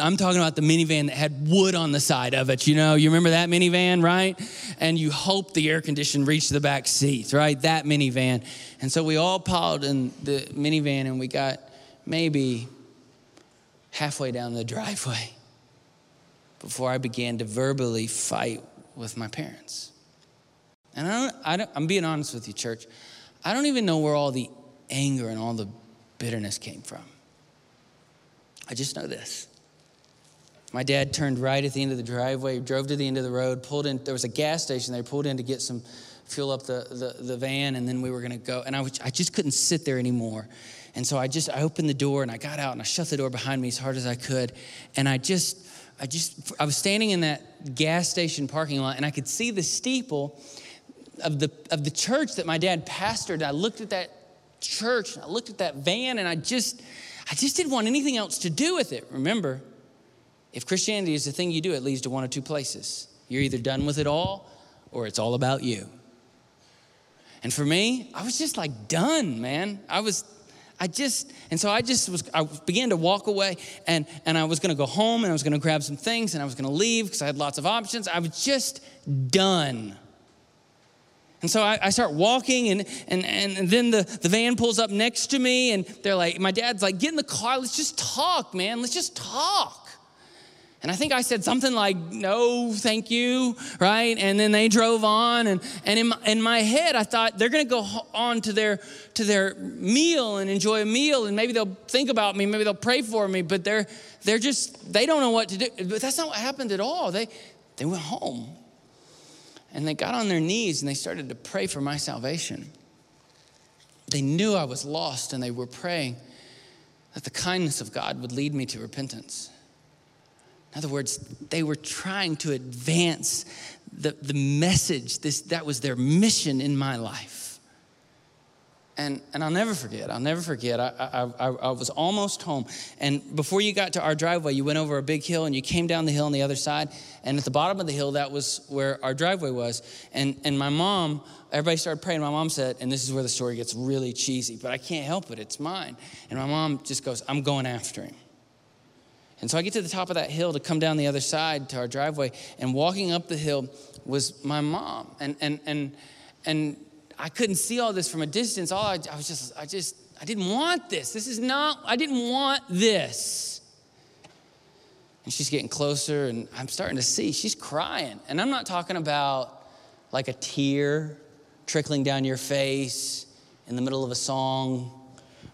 I'm talking about the minivan that had wood on the side of it. You know, you remember that minivan, right? And you hope the air condition reached the back seats, right? That minivan. And so we all piled in the minivan and we got maybe halfway down the driveway before I began to verbally fight with my parents. And I don't, I don't, I'm being honest with you, church. I don't even know where all the anger and all the bitterness came from. I just know this. My dad turned right at the end of the driveway, drove to the end of the road, pulled in. There was a gas station there, pulled in to get some fuel up the, the, the van, and then we were gonna go. And I, was, I just couldn't sit there anymore. And so I just, I opened the door and I got out and I shut the door behind me as hard as I could. And I just, I just, I was standing in that gas station parking lot and I could see the steeple of the, of the church that my dad pastored. I looked at that church and I looked at that van and I just, I just didn't want anything else to do with it. Remember, if Christianity is the thing you do, it leads to one of two places. You're either done with it all or it's all about you. And for me, I was just like done, man. I was, I just, and so I just was, I began to walk away and, and I was gonna go home and I was gonna grab some things and I was gonna leave because I had lots of options. I was just done. And so I, I, start walking, and, and, and then the, the van pulls up next to me, and they're like, my dad's like, get in the car, let's just talk, man, let's just talk. And I think I said something like, no, thank you, right? And then they drove on. And, and in, my, in my head, I thought they're going to go on to their, to their meal and enjoy a meal. And maybe they'll think about me, maybe they'll pray for me, but they're, they're just, they don't know what to do. But that's not what happened at all. They, they went home and they got on their knees and they started to pray for my salvation. They knew I was lost and they were praying that the kindness of God would lead me to repentance. In other words, they were trying to advance the, the message, this, that was their mission in my life. And, and I'll never forget, I'll never forget. I, I, I, I, was almost home. And before you got to our driveway, you went over a big hill and you came down the hill on the other side. And at the bottom of the hill, that was where our driveway was. And, and my mom, everybody started praying. My mom said, and this is where the story gets really cheesy, but I can't help it, it's mine. And my mom just goes, I'm going after him. And so I get to the top of that hill to come down the other side to our driveway, and walking up the hill was my mom. And, and, and, and I couldn't see all this from a distance. All I, I was just, I just, I didn't want this. This is not, I didn't want this. And she's getting closer, and I'm starting to see she's crying. And I'm not talking about like a tear trickling down your face in the middle of a song,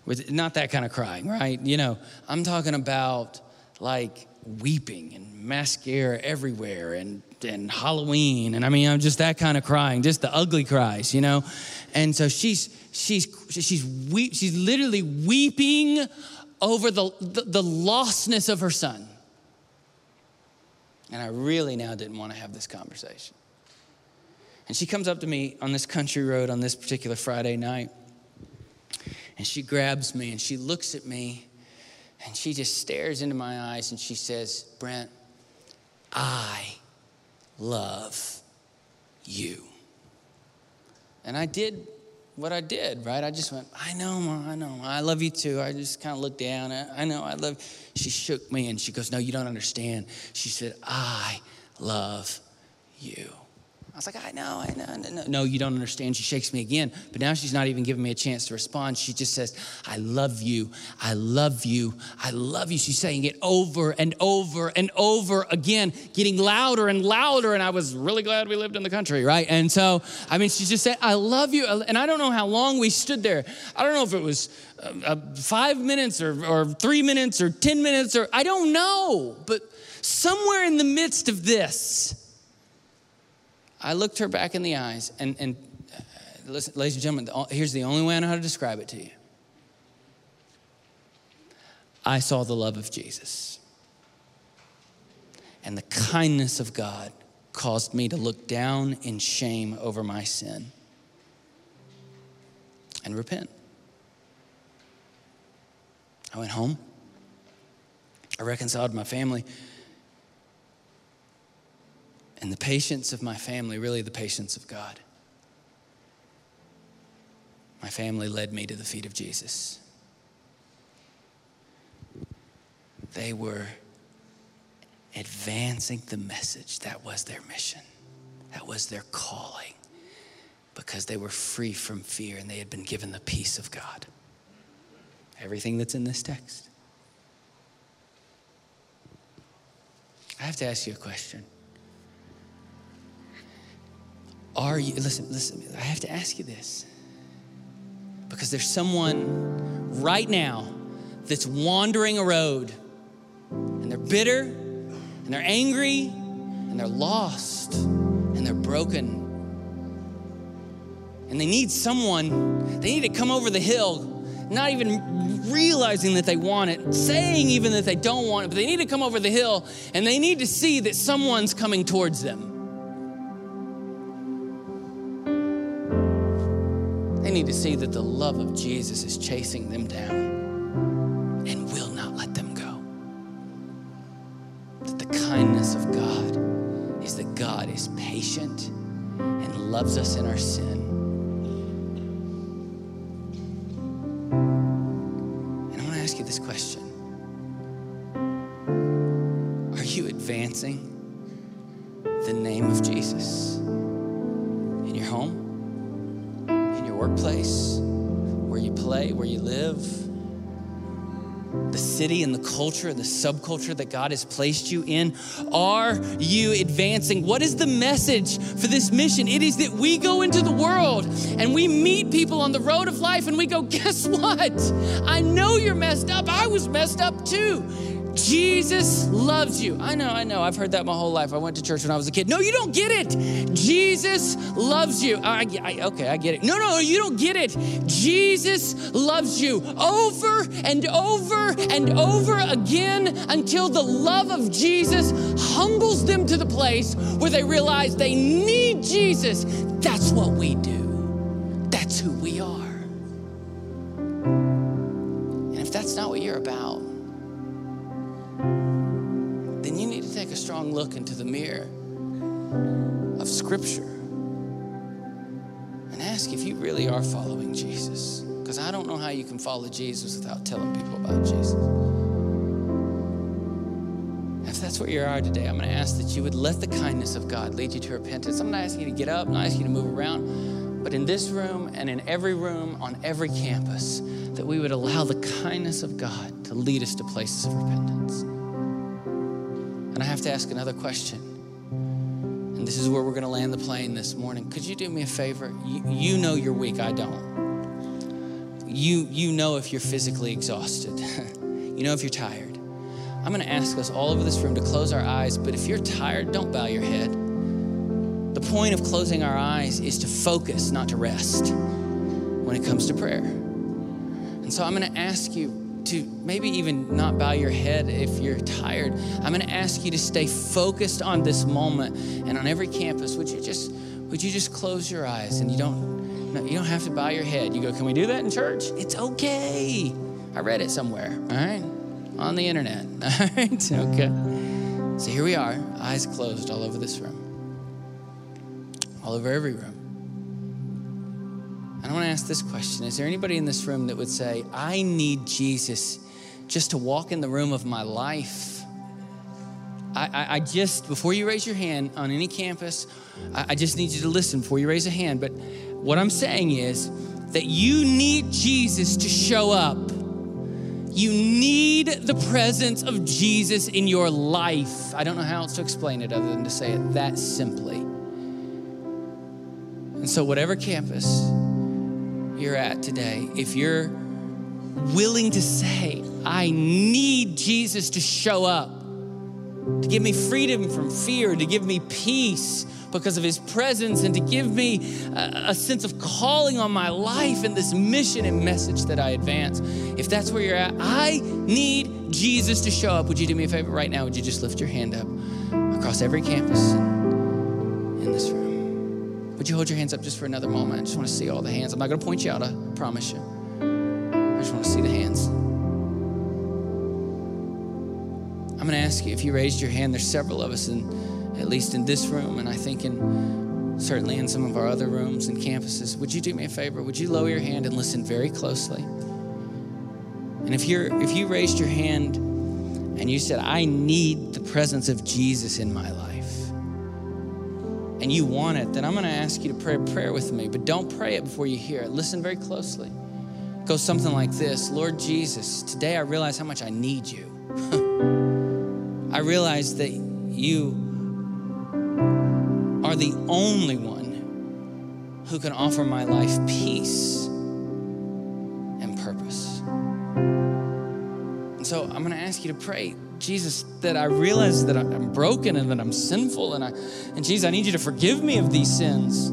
with not that kind of crying, right? You know, I'm talking about like weeping and mascara everywhere and, and Halloween. And I mean, I'm just that kind of crying, just the ugly cries, you know? And so she's, she's, she's, weep, she's literally weeping over the, the, the lostness of her son. And I really now didn't want to have this conversation. And she comes up to me on this country road on this particular Friday night. And she grabs me and she looks at me and she just stares into my eyes and she says, Brent, I love you. And I did what I did, right? I just went, I know, I know, I love you too. I just kind of looked down. I know, I love. She shook me and she goes, No, you don't understand. She said, I love you. I was like, I know, I know, no, no. No, you don't understand. She shakes me again, but now she's not even giving me a chance to respond. She just says, I love you, I love you, I love you. She's saying it over and over and over again, getting louder and louder. And I was really glad we lived in the country, right? And so, I mean, she just said, I love you. And I don't know how long we stood there. I don't know if it was uh, uh five minutes or, or three minutes or 10 minutes or I don't know, but somewhere in the midst of this, I looked her back in the eyes, and, and uh, listen, ladies and gentlemen, here's the only way I know how to describe it to you. I saw the love of Jesus. And the kindness of God caused me to look down in shame over my sin and repent. I went home. I reconciled my family and the patience of my family, really the patience of God. My family led me to the feet of Jesus. They were advancing the message. That was their mission, that was their calling, because they were free from fear and they had been given the peace of God. Everything that's in this text. I have to ask you a question. Are you, listen, listen, I have to ask you this because there's someone right now that's wandering a road and they're bitter and they're angry and they're lost and they're broken. And they need someone, they need to come over the hill, not even realizing that they want it, saying even that they don't want it, but they need to come over the hill and they need to see that someone's coming towards them. Need to see that the love of Jesus is chasing them down and will not let them go. That the kindness of God is that God is patient and loves us in our sin. And I want to ask you this question Are you advancing the name of Jesus workplace, where you play, where you live, the city and the culture, the subculture that God has placed you in? Are you advancing? What is the message for this mission? It is that we go into the world and we meet people on the road of life and we go, guess what? I know you're messed up. I was messed up too. Jesus loves you. I know, I know. I've heard that my whole life. I went to church when I was a kid. No, you don't get it. Jesus loves you. I, I, okay, I get it. No, no, you don't get it. Jesus loves you over and over and over again until the love of Jesus humbles them to the place where they realize they need Jesus. That's what we do. That's who we are. And if that's not what you're about, strong look into the mirror of Scripture and ask if you really are following Jesus. Because I don't know how you can follow Jesus without telling people about Jesus. If that's where you are today, I'm going to ask that you would let the kindness of God lead you to repentance. I'm not asking you to get up, I'm not asking you to move around, but in this room and in every room on every campus, that we would allow the kindness of God to lead us to places of repentance. And I have to ask another question. And this is where we're going to land the plane this morning. Could you do me a favor? You, you know you're weak, I don't. You, you know if you're physically exhausted, you know if you're tired. I'm going to ask us all over this room to close our eyes, but if you're tired, don't bow your head. The point of closing our eyes is to focus, not to rest when it comes to prayer. And so I'm going to ask you to maybe even not bow your head if you're tired. I'm going to ask you to stay focused on this moment and on every campus. Would you just would you just close your eyes and you don't you don't have to bow your head. You go, "Can we do that in church?" It's okay. I read it somewhere, all right? On the internet. All right? Okay. So here we are, eyes closed all over this room. All over every room. And I want to ask this question Is there anybody in this room that would say, I need Jesus just to walk in the room of my life? I, I, I just, before you raise your hand on any campus, I, I just need you to listen before you raise a hand. But what I'm saying is that you need Jesus to show up. You need the presence of Jesus in your life. I don't know how else to explain it other than to say it that simply. And so, whatever campus, you're at today, if you're willing to say, I need Jesus to show up, to give me freedom from fear, to give me peace because of his presence, and to give me a, a, sense of calling on my life and this mission and message that I advance. If that's where you're at, I need Jesus to show up. Would you do me a favor right now? Would you just lift your hand up across every campus in this room? Would you hold your hands up just for another moment? I just want to see all the hands. I'm not going to point you out, I promise you. I just want to see the hands. I'm going to ask you if you raised your hand, there's several of us, in, at least in this room, and I think in certainly in some of our other rooms and campuses. Would you do me a favor? Would you lower your hand and listen very closely? And if you're if you raised your hand and you said, I need the presence of Jesus in my life and you want it, then I'm going to ask you to pray a prayer with me. But don't pray it before you hear it. Listen very closely. It goes something like this Lord Jesus, today I realize how much I need you. I realize that you are the only one who can offer my life peace. And purpose. And so I'm going to ask you to pray, Jesus, that I realize that I'm broken and that I'm sinful, and I, and Jesus, I need you to forgive me of these sins.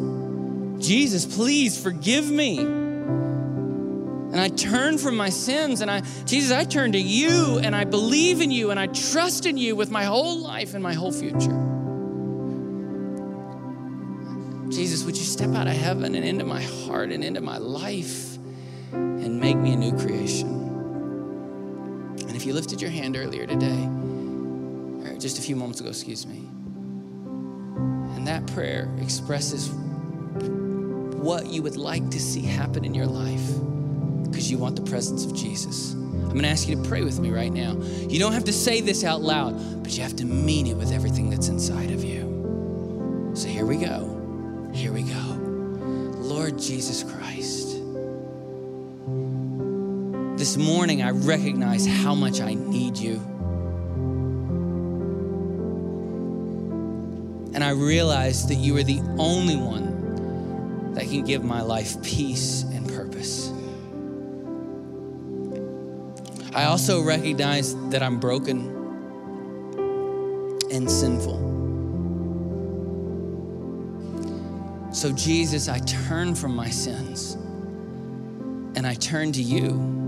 Jesus, please forgive me. And I turn from my sins, and I, Jesus, I turn to you, and I believe in you, and I trust in you with my whole life and my whole future. Jesus, would you step out of heaven and into my heart and into my life and make me a new creation? If you lifted your hand earlier today, or just a few moments ago, excuse me, and that prayer expresses what you would like to see happen in your life because you want the presence of Jesus. I'm going to ask you to pray with me right now. You don't have to say this out loud, but you have to mean it with everything that's inside of you. So here we go. Here we go. Lord Jesus Christ. This morning, I recognize how much I need you. And I realize that you are the only one that can give my life peace and purpose. I also recognize that I'm broken and sinful. So, Jesus, I turn from my sins and I turn to you.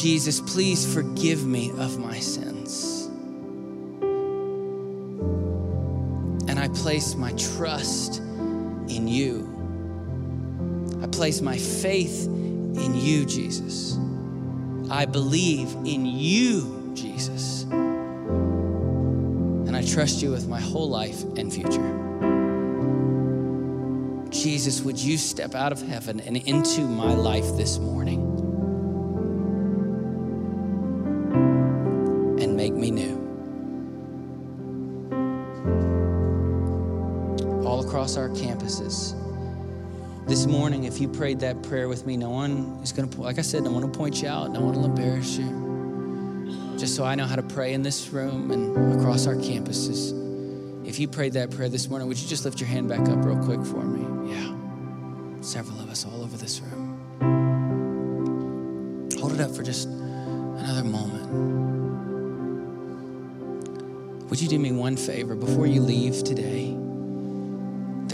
Jesus, please forgive me of my sins. And I place my trust in you. I place my faith in you, Jesus. I believe in you, Jesus. And I trust you with my whole life and future. Jesus, would you step out of heaven and into my life this morning across our campuses. This morning, if you prayed that prayer with me, no one is going to, like I said, no one will point you out, no one will embarrass you. Just so I know how to pray in this room and across our campuses. If you prayed that prayer this morning, would you just lift your hand back up real quick for me? Yeah. Several of us all over this room. Hold it up for just another moment. Would you do me one favor before you leave today?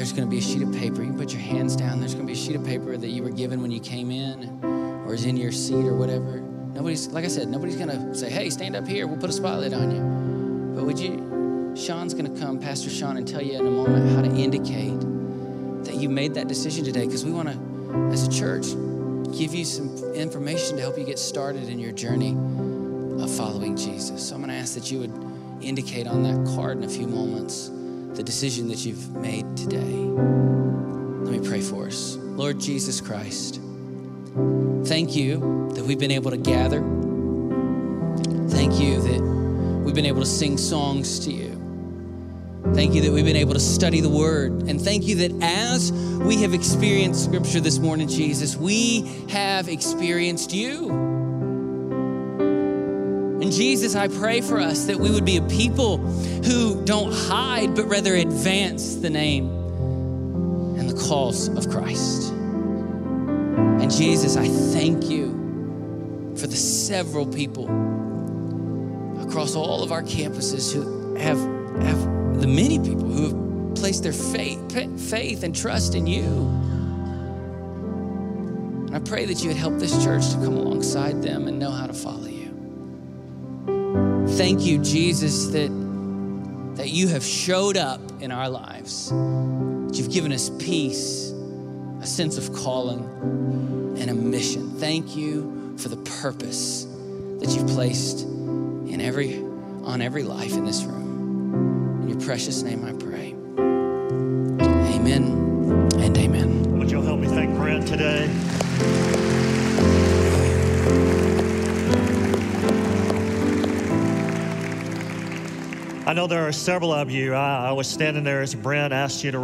There's going to be a sheet of paper. You can put your hands down. There's going to be a sheet of paper that you were given when you came in or is in your seat or whatever. Nobody's, like I said, nobody's going to say, hey, stand up here. We'll put a spotlight on you. But would you, Sean's going to come, Pastor Sean, and tell you in a moment how to indicate that you made that decision today because we want to, as a church, give you some information to help you get started in your journey of following Jesus. So I'm going to ask that you would indicate on that card in a few moments the decision that you've made today. Let me pray for us. Lord Jesus Christ, thank you that we've been able to gather. Thank you that we've been able to sing songs to you. Thank you that we've been able to study the word. And thank you that as we have experienced scripture this morning, Jesus, we have experienced you. Jesus, I pray for us that we would be a people who don't hide, but rather advance the name and the cause of Christ. And Jesus, I thank you for the several people across all of our campuses who have, have the many people who have placed their faith, faith and trust in you. And I pray that you would help this church to come alongside them and know how to follow you. Thank you, Jesus, that, that you have showed up in our lives. That you've given us peace, a sense of calling, and a mission. Thank you for the purpose that you've placed in every, on every life in this room. In your precious name I pray. Amen and amen. Would you help me thank Brent today? I know there are several of you. I, I was standing there as Brent asked you to